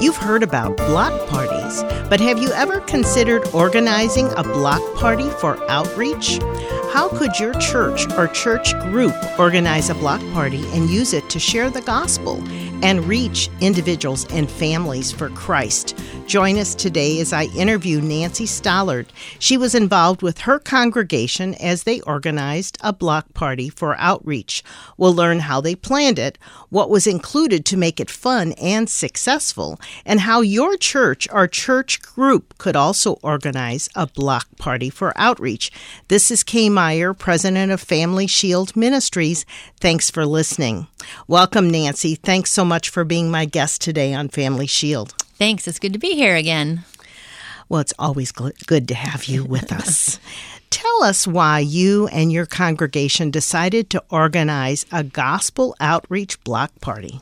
You've heard about block parties, but have you ever considered organizing a block party for outreach? How could your church or church group organize a block party and use it to share the gospel and reach individuals and families for Christ? Join us today as I interview Nancy Stollard. She was involved with her congregation as they organized a block party for outreach. We'll learn how they planned it, what was included to make it fun and successful, and how your church or church group could also organize a block party for outreach. This is Kay Meyer, president of Family Shield Ministries. Thanks for listening. Welcome, Nancy. Thanks so much for being my guest today on Family Shield. Thanks. It's good to be here again. Well, it's always good to have you with us. Tell us why you and your congregation decided to organize a gospel outreach block party.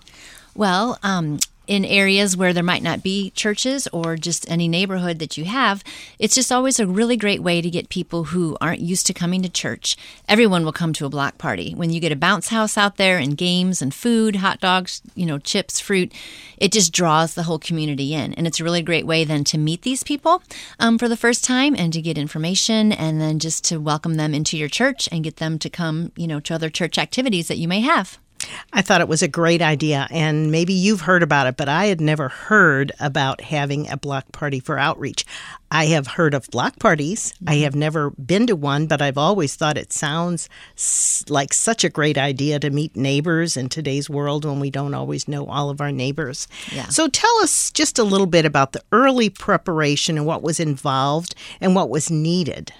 Well, um, in areas where there might not be churches or just any neighborhood that you have, it's just always a really great way to get people who aren't used to coming to church. Everyone will come to a block party. When you get a bounce house out there and games and food, hot dogs, you know, chips, fruit, it just draws the whole community in. And it's a really great way then to meet these people um, for the first time and to get information and then just to welcome them into your church and get them to come, you know, to other church activities that you may have. I thought it was a great idea, and maybe you've heard about it, but I had never heard about having a block party for outreach. I have heard of block parties. Mm-hmm. I have never been to one, but I've always thought it sounds like such a great idea to meet neighbors in today's world when we don't always know all of our neighbors. Yeah. So tell us just a little bit about the early preparation and what was involved and what was needed.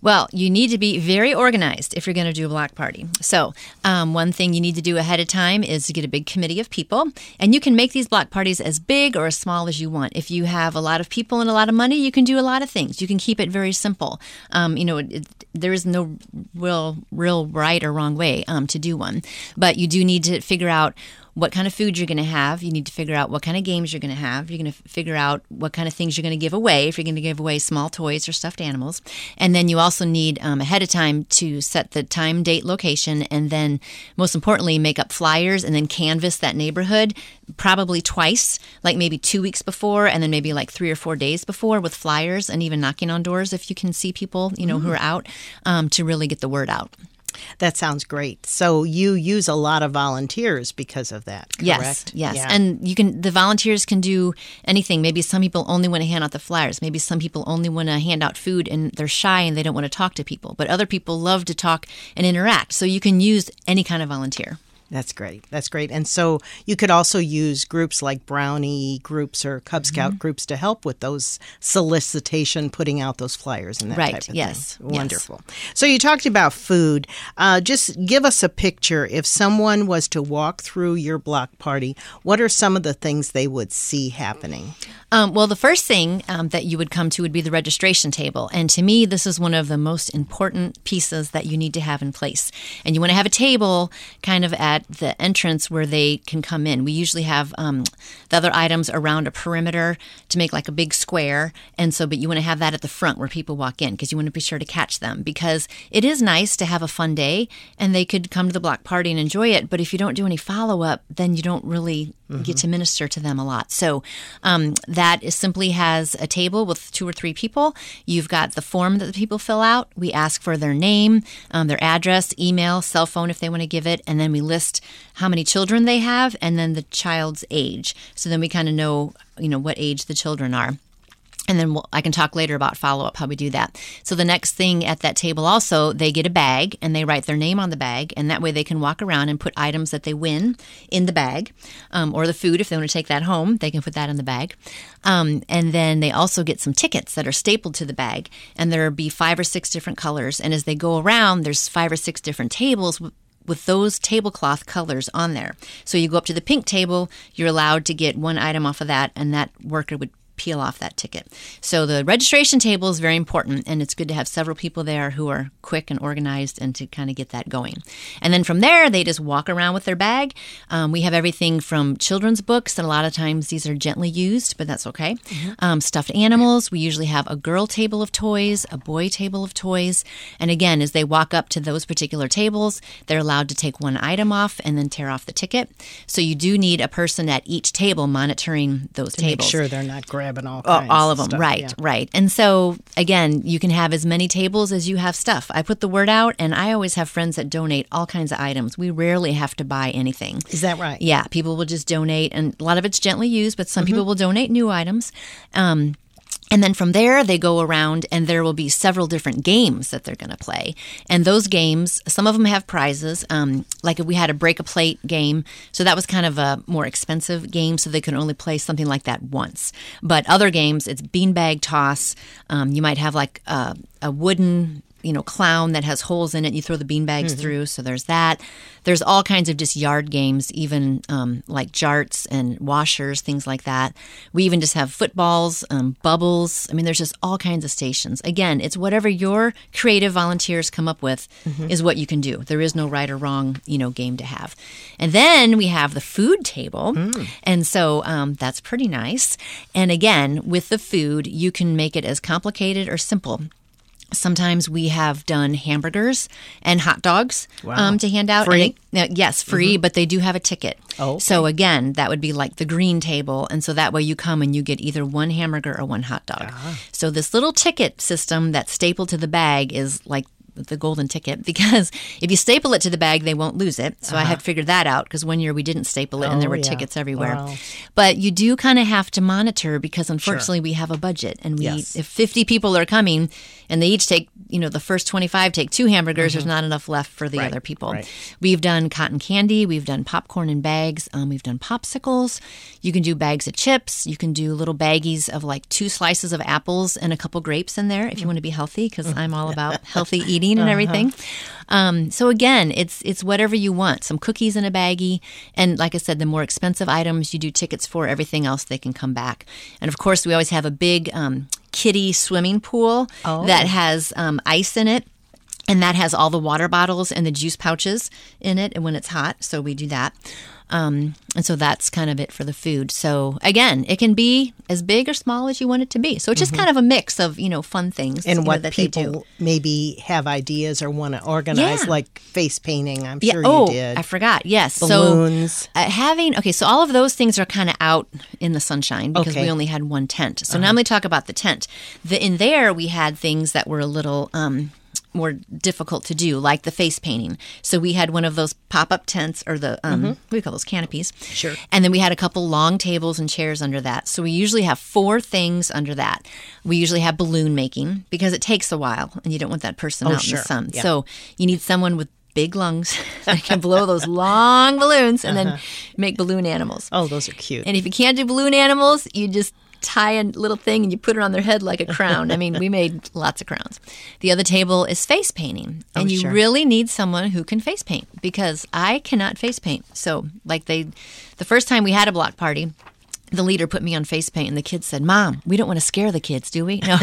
Well, you need to be very organized if you're going to do a block party. So, um, one thing you need to do ahead of time is to get a big committee of people, and you can make these block parties as big or as small as you want. If you have a lot of people and a lot of money, you can do a lot of things. You can keep it very simple. Um, you know, it, there is no real, real right or wrong way um, to do one, but you do need to figure out what kind of food you're going to have. You need to figure out what kind of games you're going to have. You're going to figure out what kind of things you're going to give away if you're going to give away small toys or stuffed animals. And then you also need um, ahead of time to set the time, date, location, and then most importantly, make up flyers and then canvass that neighborhood probably twice, like maybe two weeks before and then maybe like three or four days before with flyers and even knocking on doors if you can see people, you know, mm. who are out um, to really get the word out. That sounds great. So you use a lot of volunteers because of that, correct? Yes, yes. Yeah. And you can the volunteers can do anything. Maybe some people only want to hand out the flyers. Maybe some people only want to hand out food and they're shy and they don't want to talk to people. But other people love to talk and interact. So you can use any kind of volunteer. That's great. That's great. And so you could also use groups like Brownie groups or Cub Scout mm-hmm. groups to help with those solicitation, putting out those flyers and that right. type of thing. yes. thing. Wonderful. Yes. So you talked about food. Uh, just give us a picture. If someone was to walk through your block party, what are some of the things they would see happening? Um, well, the first thing um, that you would come to would be the registration table. And to me, this is one of the most important pieces that you need to have in place. And you want to have a table kind of at the entrance where they can come in. We usually have um, the other items around a perimeter to make like a big square. And so, but you want to have that at the front where people walk in because you want to be sure to catch them because it is nice to have a fun day and they could come to the block party and enjoy it. But if you don't do any follow up, then you don't really mm-hmm. get to minister to them a lot. So, um, that is simply has a table with two or three people. You've got the form that the people fill out. We ask for their name, um, their address, email, cell phone if they want to give it, and then we list how many children they have and then the child's age. So then we kind of know, you know, what age the children are and then we'll, I can talk later about follow up how we do that. So the next thing at that table also they get a bag and they write their name on the bag, and that way they can walk around and put items that they win in the bag, um, or the food if they want to take that home, they can put that in the bag. Um, and then they also get some tickets that are stapled to the bag, and there'll be five or six different colors. And as they go around, there's five or six different tables with those tablecloth colors on there. So you go up to the pink table, you're allowed to get one item off of that, and that worker would peel off that ticket. So the registration table is very important, and it's good to have several people there who are quick and organized and to kind of get that going. And then from there, they just walk around with their bag. Um, we have everything from children's books, and a lot of times these are gently used, but that's okay. Um, stuffed animals. We usually have a girl table of toys, a boy table of toys. And again, as they walk up to those particular tables, they're allowed to take one item off and then tear off the ticket. So you do need a person at each table monitoring those to make sure they're not grabbing all Oh, all of them, stuff, right, yeah. right. And so again, you can have as many tables as you have stuff. I put the word out, and I always have friends that donate all kinds of items. We rarely have to buy anything. Is that right? Yeah, people will just donate, and a lot of it's gently used, but Mm-hmm. some people will donate new items. Um, and then from there, they go around, and there will be several different games that they're going to play. And those games, some of them have prizes. Um, like if we had a break a plate game, so that was kind of a more expensive game, so they could only play something like that once. But other games, it's beanbag toss. Um, you might have like a, a wooden you know clown that has holes in it you throw the beanbags through so there's that. There's all kinds of just yard games even um, like jarts and washers things like that. We even just have footballs um, bubbles. I mean there's just all kinds of stations. Again it's whatever your creative volunteers come up with is what you can do. There is no right or wrong you know game to have. And then we have the food table. And so um, that's pretty nice. And again with the food you can make it as complicated or simple Sometimes we have done hamburgers and hot dogs um, to hand out. Free? And it- uh, yes, free, but they do have a ticket. Oh, okay. So again, that would be like the green table, and so that way you come and you get either one hamburger or one hot dog. So this little ticket system that's stapled to the bag is like the golden ticket because if you staple it to the bag, they won't lose it. So I had figured that out because one year we didn't staple it and there Oh, were yeah. tickets everywhere. Wow. But you do kind of have to monitor because unfortunately we have a budget and we Yes. if 50 people are coming and they each take you know the first 25 take two hamburgers. There's not enough left for the Mm-hmm. Right, other people. right. we've done cotton candy. We've done popcorn in bags. Um, we've done popsicles. You can do bags of chips. You can do little baggies of like two slices of apples and a couple grapes in there if you want to be healthy because i'm all about healthy eating Uh-huh. and everything. Um, so again it's it's whatever you want. Some cookies in a baggie. And like i said the more expensive items you do tickets for everything else they can come back. And of course we always have a big um, kiddie swimming pool Oh. that has um, ice in it and that has all the water bottles and the juice pouches in it and when it's hot so we do that um, and so that's kind of it for the food so again it can be as big or small as you want it to be so it's just kind of a mix of you know fun things Mm-hmm. And know, what do. people maybe have ideas or want to organize, Yeah. like face painting. I'm Yeah. sure oh, you did. I forgot. Yes. Balloons. So uh, having okay, so all of those things are kind of out in the sunshine because Okay. Uh-huh. we only had one tent. So now let me talk about the tent. The in there we had things that were a little um more difficult to do, like the face painting. So we had one of those pop-up tents, or the um, what do we call those canopies? Mm-hmm. Sure. And then we had a couple long tables and chairs under that. So we usually have four things under that. We usually have balloon making because it takes a while, and you don't want that person out in Oh, the sun. Yeah. So you need someone with big lungs that can blow those long balloons and Uh-huh. then make balloon animals. oh, those are cute. And if you can't do balloon animals, you just tie a little thing and you put it on their head like a crown. I mean, we made lots of crowns. The other table is face painting. And Oh, you sure. really need someone who can face paint because I cannot face paint. So, like they the first time we had a block party, the leader put me on face paint and the kids said, "Mom, we don't want to scare the kids, do we?" No,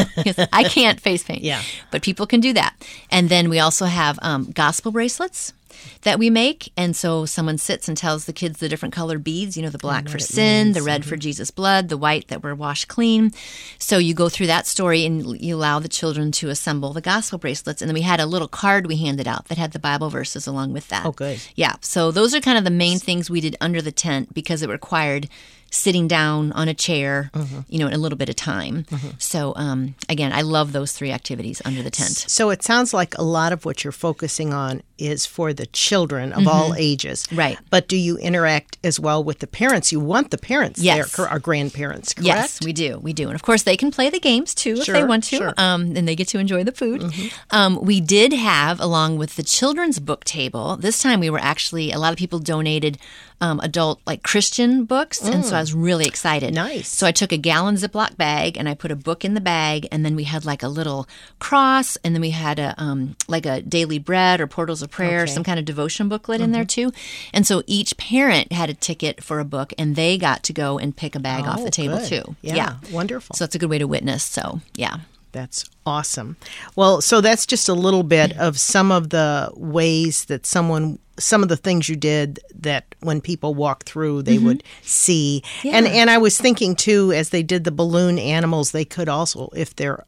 I can't face paint. Yeah. But people can do that. And then we also have um, gospel bracelets that we make. And so someone sits and tells the kids the different colored beads, you know, the black for sin, the red for Jesus' blood, the white that were washed clean. So you go through that story and you allow the children to assemble the gospel bracelets. And then we had a little card we handed out that had the Bible verses along with that. Oh, good. Yeah. So those are kind of the main things we did under the tent because it required sitting down on a chair, Mm-hmm. you know, in a little bit of time. So um, again, I love those three activities under the tent. So it sounds like a lot of what you're focusing on is for the children of all ages. Mm-hmm. Right. But do you interact as well with the parents? You want the parents Yes. there, our grandparents, correct? Yes, we do. We do. And of course, they can play the games too if they want to, sure. um, and they get to enjoy the food. Um, we did have, along with the children's book table, this time we were actually, a lot of people donated um, adult, like Christian books. And so I was really excited. Nice. So I took a gallon Ziploc bag and I put a book in the bag, and then we had like a little cross, and then we had a um, like a daily bread or portals of prayer, Okay. some kind of devotion booklet in there too. And so each parent had a ticket for a book, and they got to go and pick a bag off Oh, the table good. too. Yeah, wonderful. So that's a good way to witness. So yeah. That's awesome. Well, so that's just a little bit of some of the ways that someone some of the things you did that when people walk through they mm-hmm. would see. And and I was thinking too as they did the balloon animals they could also if they're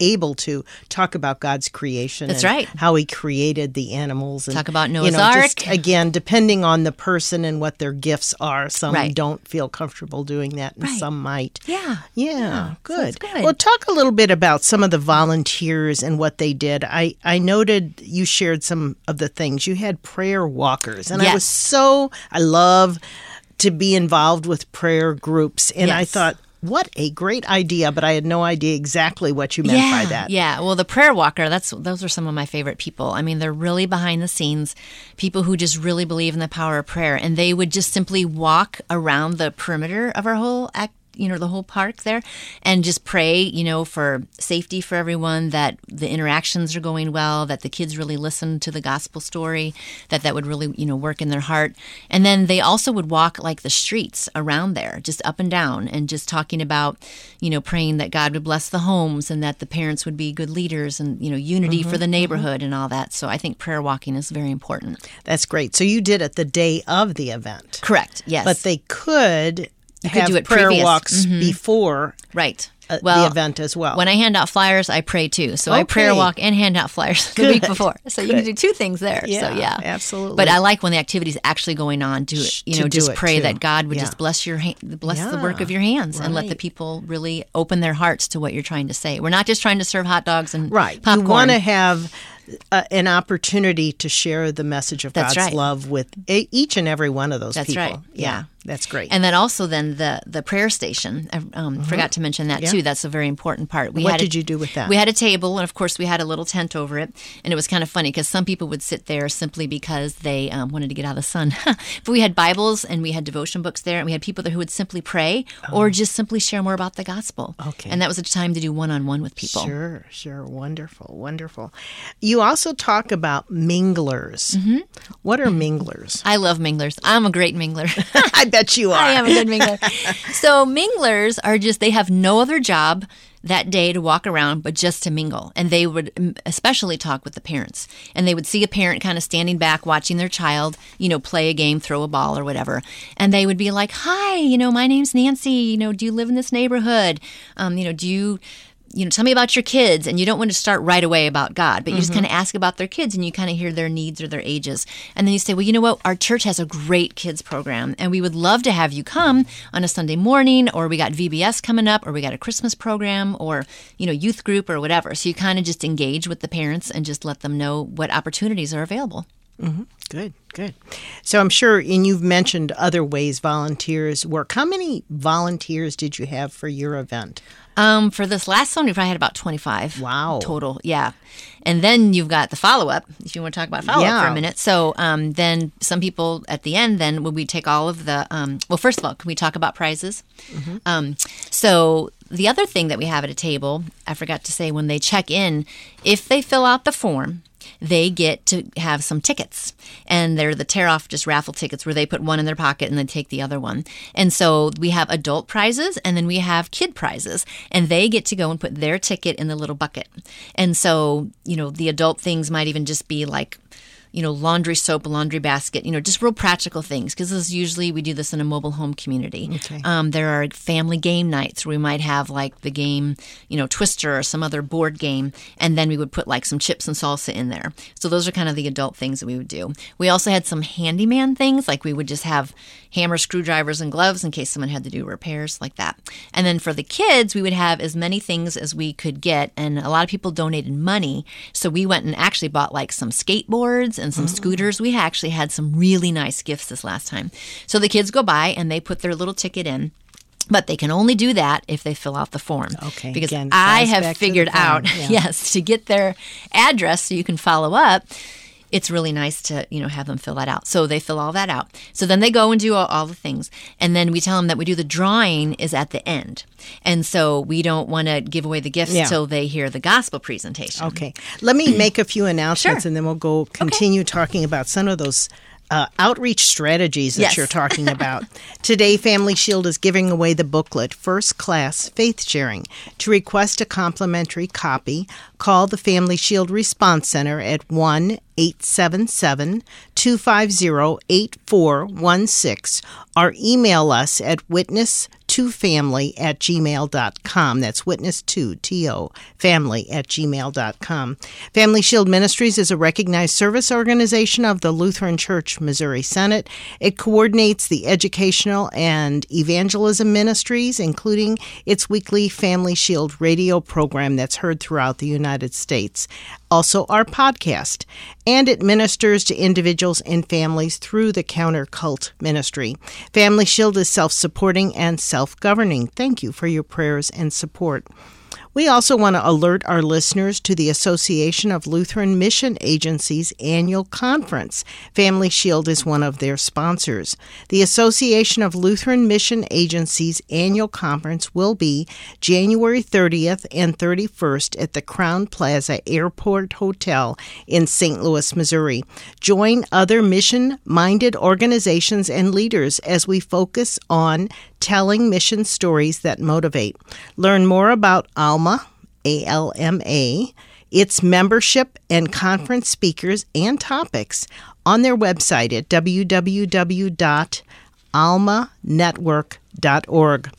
able to talk about God's creation That's and right. how he created the animals and Talk about you Noah's know, just, Ark. again depending on the person and what their gifts are some Right. don't feel comfortable doing that and Right. some might Yeah. yeah, so good. good. Well, talk a little bit about some of the volunteers and what they did. I, I noted you shared some of the things. You had prayer walkers, and I was so, I love to be involved with prayer groups. And I thought, what a great idea, but I had no idea exactly what you meant yeah, by that. Yeah, well, the prayer walker, that's those are some of my favorite people. I mean, they're really behind the scenes, people who just really believe in the power of prayer, and they would just simply walk around the perimeter of our whole act. You know, the whole park there, and just pray, you know, for safety for everyone, that the interactions are going well, that the kids really listen to the gospel story, that that would really, you know, work in their heart. And then they also would walk like the streets around there, just up and down, and just talking about, you know, praying that God would bless the homes and that the parents would be good leaders and, you know, unity for mm-hmm, the mm-hmm. neighborhood and all that. So I think prayer walking is very important. That's great. So you did it the day of the event, Correct. Yes. but they could could have do it prayer previous. walks before right. uh, well, the event as well. When I hand out flyers, I pray too. So I prayer Okay. walk and hand out flyers the week before. So you can do two things there. Yeah, so yeah, absolutely. But I like when the activity is actually going on to Sh- you know just pray too. that God would Yeah. just bless your hand, bless the work of your hands, and let the people really open their hearts to what you're trying to say. We're not just trying to serve hot dogs and Right. popcorn. You want to have uh, an opportunity to share the message of That's God's right. love with e- each and every one of those That's people. right. Yeah. That's great. And then also then the the prayer station. I um, forgot to mention that Mm-hmm. Yeah. too. That's a very important part. We What had a- did you do with that? We had a table, and of course we had a little tent over it. And it was kind of funny because some people would sit there simply because they um, wanted to get out of the sun. but we had Bibles and we had devotion books there, and we had people there who would simply pray or just simply share more about the gospel. Oh. Okay. And that was a time to do one on one with people. Sure, sure. Wonderful, wonderful. You also talk about minglers. Mm-hmm. What are minglers? I love minglers. I'm a great mingler. Bet you are. I am a good mingler. so minglers are just they have no other job that day to walk around but just to mingle. And they would especially talk with the parents. And they would see a parent kind of standing back watching their child you know play a game throw a ball or whatever. And they would be like hi you know my name's nancy. You know do you live in this neighborhood? Um, you know do you you know, tell me about your kids. And you don't want to start right away about God, but you just mm-hmm. kind of ask about their kids and you kind of hear their needs or their ages. And then you say, well, you know what? Our church has a great kids program and we would love to have you come on a Sunday morning or we got VBS coming up or we got a Christmas program or, you know, youth group or whatever. So you kind of just engage with the parents and just let them know what opportunities are available. Mm-hmm. Good, good. So I'm sure, and you've mentioned other ways volunteers work. How many volunteers did you have for your event? Um, for this last one, we probably had about 25. Wow. Total. Yeah. And then you've got the follow up, if you want to talk about follow up for a minute. So um, then some people at the end, then when we take all of the, um, well, first of all, can we talk about prizes? Um, so the other thing that we have at a table, I forgot to say when they check in, if they fill out the form, they get to have some tickets. And they're the tear off just raffle tickets where they put one in their pocket and then take the other one. And so we have adult prizes and then we have kid prizes. And they get to go and put their ticket in the little bucket. And so, you know, the adult things might even just be like, you know, laundry soap, laundry basket, you know, just real practical things. Because this is usually we do this in a mobile home community. Okay. Um, there are family game nights where we might have like the game, you know, Twister or some other board game, and then we would put like some chips and salsa in there. So those are kind of the adult things that we would do. We also had some handyman things, like we would just have hammer, screwdrivers, and gloves in case someone had to do repairs like that. And then for the kids, we would have as many things as we could get, and a lot of people donated money. So we went and actually bought like some skateboards and some oh. scooters. We actually had some really nice gifts this last time. So the kids go by and they put their little ticket in. But they can only do that if they fill out the form. Okay, Because again, I have back to the figured out, yeah. yes, to get their address so you can follow up it's really nice to you know have them fill that out. So they fill all that out. So then they go and do all, all the things, and then we tell them that we do the drawing is at the end, and so we don't want to give away the gifts Yeah. till they hear the gospel presentation. Okay. Let me make a few announcements Sure. and then we'll go continue talking about some of those uh, outreach strategies that Yes. you're talking about. Today, Family Shield is giving away the booklet First Class Faith Sharing. To request a complimentary copy, call the Family Shield Response Center at 1 877 250 8416 or email us at witness2family at gmail.com. That's witness2, T-O, family at gmail.com. Family Shield Ministries is a recognized service organization of the Lutheran Church Missouri Synod. It coordinates the educational and evangelism ministries, including its weekly Family Shield radio program that's heard throughout the United States. Also, our podcast. And it ministers to individuals and families through the Counter Cult Ministry. Family Shield is self supporting and self governing. Thank you for your prayers and support. We also want to alert our listeners to the Association of Lutheran Mission Agencies annual conference. Family Shield is one of their sponsors. The Association of Lutheran Mission Agencies annual conference will be January 30th and 31st at the Crowne Plaza Airport Hotel in St. Louis, Missouri. Join other mission minded organizations and leaders as we focus on telling mission stories that motivate. Learn more about ALMA, A L M A, its membership and conference speakers and topics on their website at www.almanetwork.org.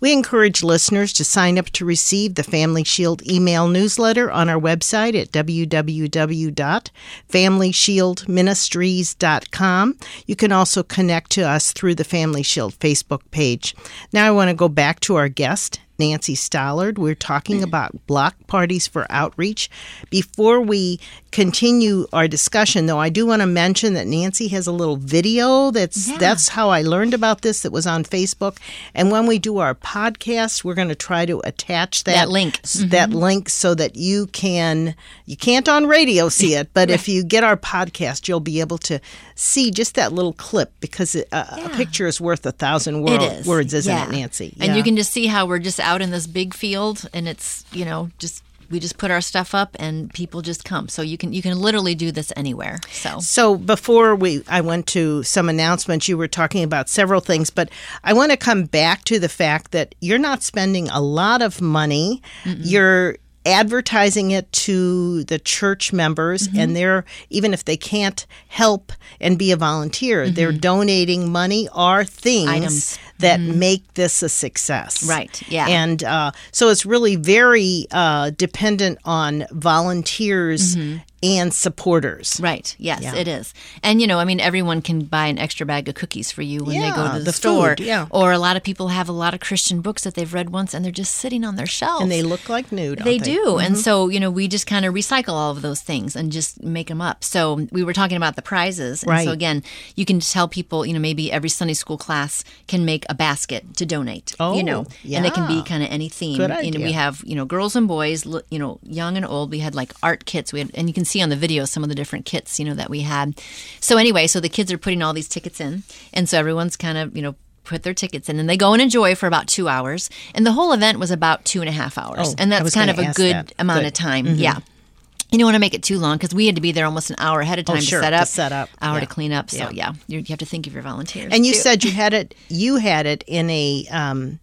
We encourage listeners to sign up to receive the Family Shield email newsletter on our website at www.familyshieldministries.com. You can also connect to us through the Family Shield Facebook page. Now I want to go back to our guest, Nancy Stollard. We're talking mm. about block parties for outreach. Before we continue our discussion, though, I do want to mention that Nancy has a little video that's Yeah. that's how I learned about this that was on Facebook. And when we do our podcast, we're going to try to attach that, That link. s- mm-hmm. that link so that you can you can't on radio see it, but if you get our podcast, you'll be able to see just that little clip because it, a, a picture is worth a thousand wor- is. words, isn't Yeah. it, Nancy? And you can just see how we're just out in this big field and it's, you know, just we just put our stuff up and people just come. So you can you can literally do this anywhere. So So before we I went to some announcements, you were talking about several things, but I want to come back to the fact that you're not spending a lot of money. You're advertising it to the church members Mm-hmm. and they're even if they can't help and be a volunteer, they're donating money or things Mm-hmm. Items. That make this a success. Right, yeah. And uh, so it's really very uh, dependent on volunteers and supporters. Right. Yes, Yeah. it is. And you know, I mean, everyone can buy an extra bag of cookies for you when they go to the, the store. food, yeah. Or a lot of people have a lot of Christian books that they've read once and they're just sitting on their shelf. And they look like new. They they do. Mm-hmm. And so, you know, we just kind of recycle all of those things and just make them up. So, we were talking about the prizes. And Right. so, again, you can tell people, you know, maybe every Sunday school class can make a basket to donate, Oh, you know, oh, and it can be kind of any theme. Good You know, we have, you know, girls and boys, you know, young and old. We had like art kits. We had, and you can see on the video some of the different kits, you know, that we had. So, anyway, so the kids are putting all these tickets in. And so everyone's kind of, you know, put their tickets in and they go and enjoy for about two hours. And the whole event was about two and a half hours. Oh, and that's kind of a good that. amount Good. of time. Mm-hmm. Yeah. You don't want to make it too long because we had to be there almost an hour ahead of time Oh, sure, to set to up, set up. hour Yeah. to clean up. So Yeah. yeah, you, you have to think of your volunteers. And you too. said you had it. You had it in a um,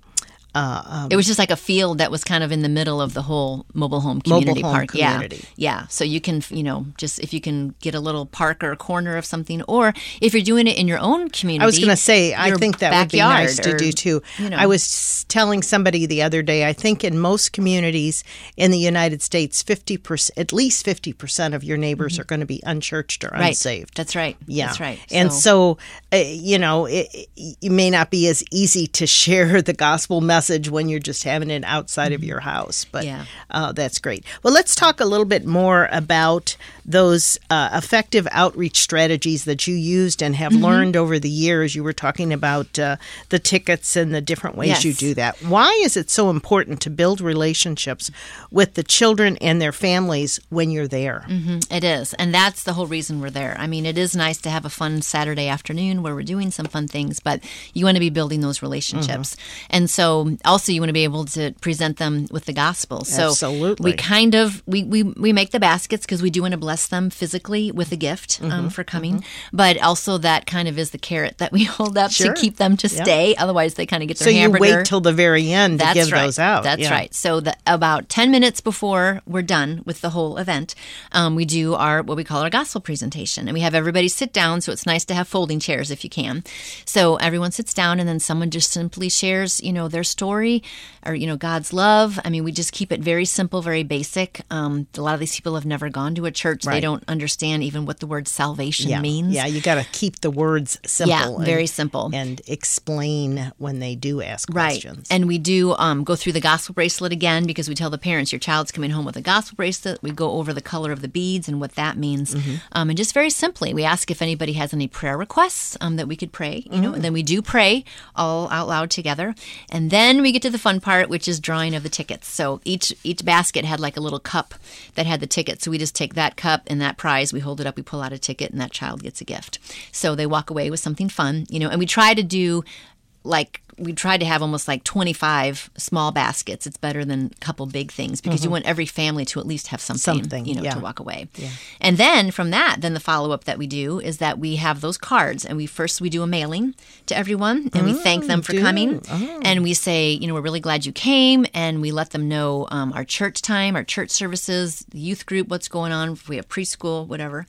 it was just like a field that was kind of in the middle of the whole mobile home Mobile community home park. community. Yeah, yeah. So you can, you know, just if you can get a little park or a corner of something, or if you're doing it in your own community. I was going to say, I think that would be nice backyard to do too. you know. I was telling somebody the other day, I think in most communities in the United States, 50%, at least 50% of your neighbors are going to be unchurched or Mm-hmm. right. unsaved. That's right. Yeah. That's right. And so, uh, you know, it, it, it may not be as easy to share the gospel message when you're just having it outside of your house. But Yeah. uh, that's great. Well, let's talk a little bit more about those uh, effective outreach strategies that you used and have Mm-hmm. learned over the years. You were talking about uh, the tickets and the different ways you do that. Why is it so important to build relationships with the children and their families when you're there? It is. And that's the whole reason we're there. I mean, it is nice to have a fun Saturday afternoon where we're doing some fun things, but you want to be building those relationships. And so also you want to be able to present them with the gospel. So Absolutely. we kind of we we, we make the baskets because we do want to bless them physically with a gift Mm-hmm. um, for coming. But also that kind of is the carrot that we hold up Sure. to keep them to stay. Otherwise they kind of get their So you hamburger. wait till the very end to That's give right. those out. That's Yeah. right. So the, about ten minutes before we're done with the whole event, um, we do our what we call our gospel presentation, and we have everybody sit down. So it's nice to have folding chairs if you can. So everyone sits down, and then someone just simply shares, you know, their story or you know God's love. I mean, we just keep it very simple, very basic. Um, a lot of these people have never gone to a church; they Right. don't understand even what the word salvation Yeah. means. Yeah, you got to keep the words simple. Yeah, and- very simple. And explain when they do ask Right. questions. And we do um, go through the gospel bracelet again because we tell the parents your child's coming home with a gospel bracelet. We go over the color of the beads and what that means. Mm-hmm. Um, and just very simply, we ask if anybody has any prayer requests um, that we could pray, you know, Mm. and then we do pray all out loud together. And then we get to the fun part, which is drawing of the tickets. So each each basket had like a little cup that had the ticket. So we just take that cup and that prize, we hold it up, we pull out a ticket, and that child gets a gift. So they walk away with something fun, you know, and we try to do like we tried to have almost like 25 small baskets. It's better than a couple big things because you want every family to at least have something, Mm-hmm. Something, you know, yeah. to walk away. And then from that, then the follow up that we do is that we have those cards and we first we do a mailing to everyone and we thank them for do? coming Oh. and we say, you know, we're really glad you came and we let them know um, our church time, our church services, the youth group, what's going on, if we have preschool, whatever.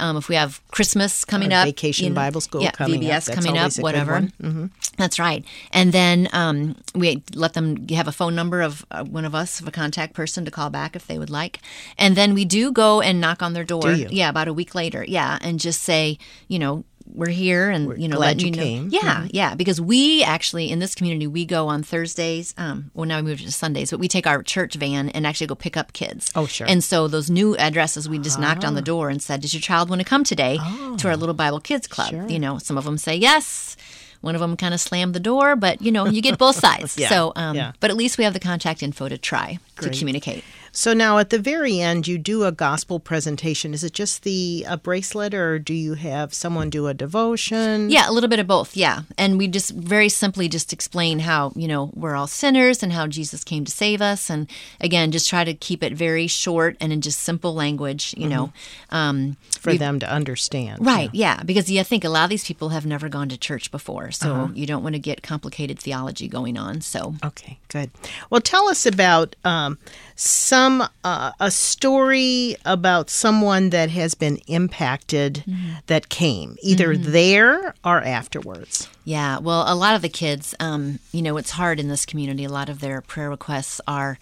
Um, if we have Christmas coming Or up, Vacation you know, Bible School yeah, coming up. VBS That's coming up, always a good whatever. Mm-hmm. That's right. And then um, we let them have a phone number of uh, one of us, of a contact person to call back if they would like. And then we do go and knock on their door. Do you? Yeah, about a week later. Yeah, and just say, you know, we're here and you know glad you know. came. Yeah, yeah, because we actually in this community we go on Thursdays. Um, well now we moved to Sundays, but we take our church van and actually go pick up kids. Oh, sure. Ah. And so those new addresses, we just knocked on the door and said, "Does your child want to come today to our little Bible Kids Club?" Oh. Sure. You know, some of them say yes. One of them kind of slammed the door, but you know, you get both sides. Yeah, So, um, yeah. but at least we have the contact info to try Great. to communicate. So now at the very end, you do a gospel presentation. Is it just the a bracelet, or do you have someone do a devotion? Yeah, a little bit of both. Yeah. And we just very simply just explain how, you know, we're all sinners and how Jesus came to save us. And again, just try to keep it very short and in just simple language, you know. Um, for them to understand. right. Yeah. Because yeah, I think a lot of these people have never gone to church before. So you don't want to get complicated theology going on. So. Okay, good. Well, tell us about um, some uh, a story about someone that has been impacted that came either there or afterwards. Yeah, well, a lot of the kids, um, you know, it's hard in this community. A lot of their prayer requests are,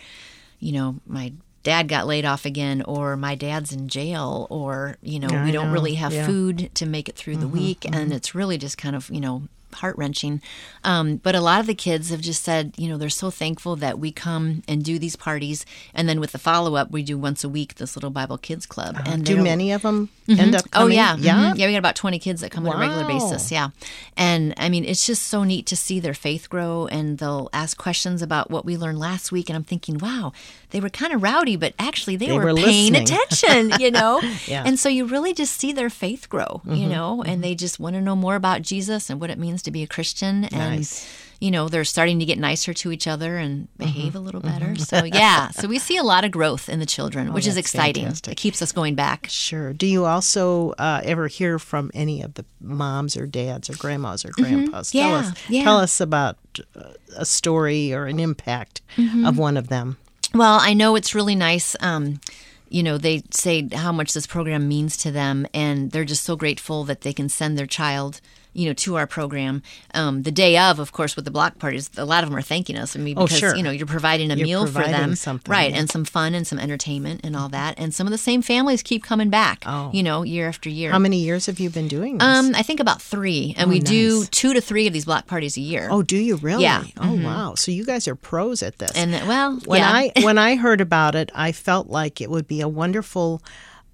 you know, my dad got laid off again, or my dad's in jail, or, you know, Yeah, we don't know. really have Yeah. Mm-hmm, food to make it through the week. And it's really just kind of, you know, heart wrenching. Um, but a lot of the kids have just said, you know, they're so thankful that we come and do these parties. And then with the follow up, we do once a week this little Bible Kids Club. and Do many of them end up Oh coming? yeah, yeah. Mhm. yeah. We got about twenty kids that come on a regular basis. Yeah, and I mean it's just so neat to see their faith grow, and they'll ask questions about what we learned last week, and I'm thinking, wow, they were kind of rowdy, but actually they, They were, were paying listening. attention, you know. Yeah. And so you really just see their faith grow, Mm-hmm. you know, and they just want to know more about Jesus and what it means to be a Christian, and Nice. you know they're starting to get nicer to each other and behave Mm-hmm. a little better. So yeah, so we see a lot of growth in the children, which is Oh, exciting. fantastic. It keeps us going back. Sure. Do you also uh, ever hear from any of the moms or dads or grandmas or grandpas? Tell Mm-hmm. Yeah, us. yeah. Tell us about uh, a story or an impact Mm-hmm. of one of them. Well, I know it's really nice. Um, you know, they say how much this program means to them, and they're just so grateful that they can send their child, you know, to our program. Um, the day of, of course, with the block parties, a lot of them are thanking us. I mean, Oh, because sure. you know you're providing a You're meal for them, something, right? yeah. And some fun and some entertainment and all that. And some of the same families keep coming back. Oh. you know, year after year. How many years have you been doing this? Um, I think about three, and Oh, we do two to three of these block parties a year. oh, do you really? Yeah. Mm-hmm. Oh, wow. So you guys are pros at this. and well, when yeah. I when I heard about it, I felt like it would be a wonderful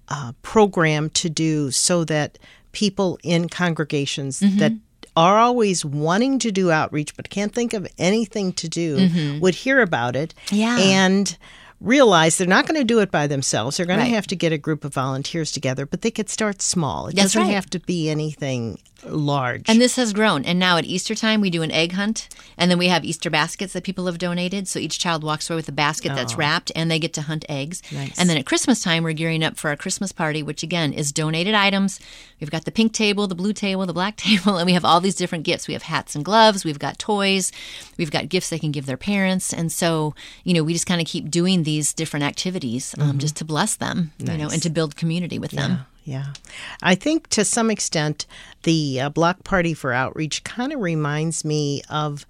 uh, program to do so that people in congregations Mm-hmm. that are always wanting to do outreach but can't think of anything to do would hear about it Mm-hmm. Yeah. and realize they're not going to do it by themselves. They're going Right. to have to get a group of volunteers together, but they could start small. It That's doesn't right. have to be anything large. And this has grown. And now at Easter time, we do an egg hunt. And then we have Easter baskets that people have donated. So each child walks away with a basket that's wrapped and they get to hunt eggs. Oh. Nice. And then at Christmas time, we're gearing up for our Christmas party, which again is donated items. We've got the pink table, the blue table, the black table, and we have all these different gifts. We have hats and gloves. We've got toys. We've got gifts they can give their parents. And so, you know, we just kind of keep doing these different activities um, just to bless them, you know, Mm-hmm. And to build community with them. Yeah. I think to some extent, the uh, Block Party for Outreach kind of reminds me of.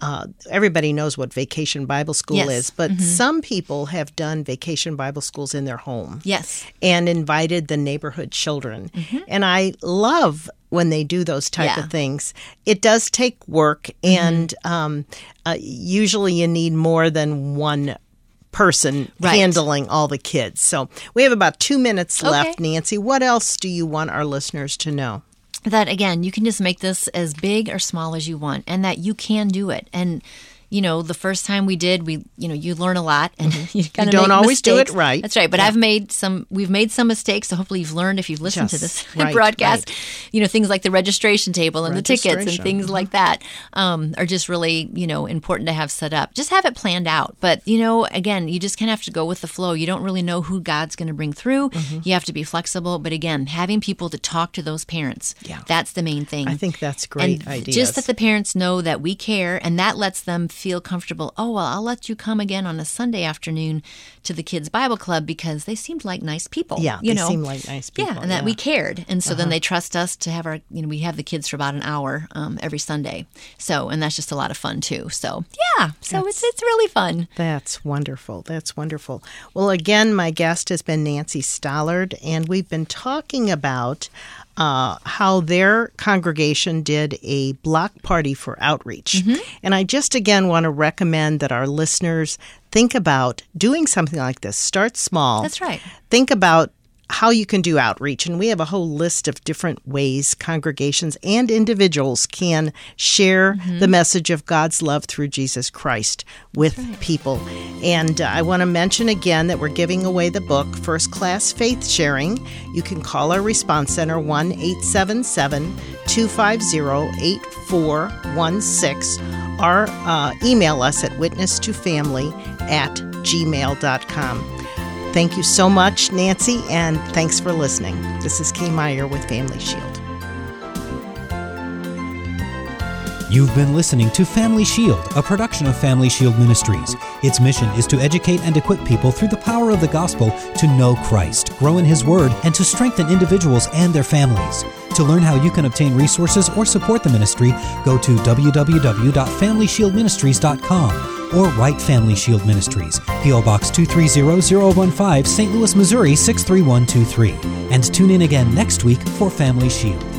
Uh, everybody knows what Vacation Bible School Yes. is, but some people have done Vacation Bible Schools in their home Yes. and invited the neighborhood children. And I love when they do those type Yeah. of things. It does take work, and um, uh, usually you need more than one person Right. handling all the kids. So we have about two minutes Okay. left, Nancy. What else do you want our listeners to know? that again you can just make this as big or small as you want and that you can do it and you know the first time we did we you know you learn a lot and you kind of don't always do it right. that's right but i've made some we've made some mistakes so hopefully you've learned if you've listened to this right, broadcast. you know things like the registration table and the tickets and Registration. things like that um, are just really you know important to have set up. Just have it planned out but you know again you just kind of have to go with the flow. You don't really know who god's going to bring through. Mm-hmm. you have to be flexible but again having people to talk to those parents Yeah. that's the main thing. I think that's great and ideas. just that the parents know that we care and that lets them feel comfortable oh well i'll let you come again on a sunday afternoon to the kids bible club because they seemed like nice people yeah, you they know seem like nice people. yeah and that we cared and so Uh-huh. then they trust us to have our you know we have the kids for about an hour um, every sunday so and that's just a lot of fun too so yeah so it's it's really fun That's wonderful. That's wonderful. Well, again, my guest has been Nancy Stollard, and we've been talking about uh, how their congregation did a block party for outreach. Mm-hmm. And I just again want to recommend that our listeners think about doing something like this. Start small. That's right. Think about how you can do outreach. And we have a whole list of different ways congregations and individuals can share Mm-hmm. the message of God's love through Jesus Christ with people. And uh, I want to mention again that we're giving away the book, First Class Faith Sharing. You can call our response center 1 877 250 8416 or uh, email us at witness2family at gmail.com. Thank you so much, Nancy, and thanks for listening. This is Kay Meyer with Family Shield. You've been listening to Family Shield, a production of Family Shield Ministries. Its mission is to educate and equip people through the power of the gospel to know Christ, grow in His Word, and to strengthen individuals and their families. To learn how you can obtain resources or support the ministry, go to www.familyshieldministries.com or write Family Shield Ministries, P.O. Box 230015, St. Louis, Missouri 63123. And tune in again next week for Family Shield.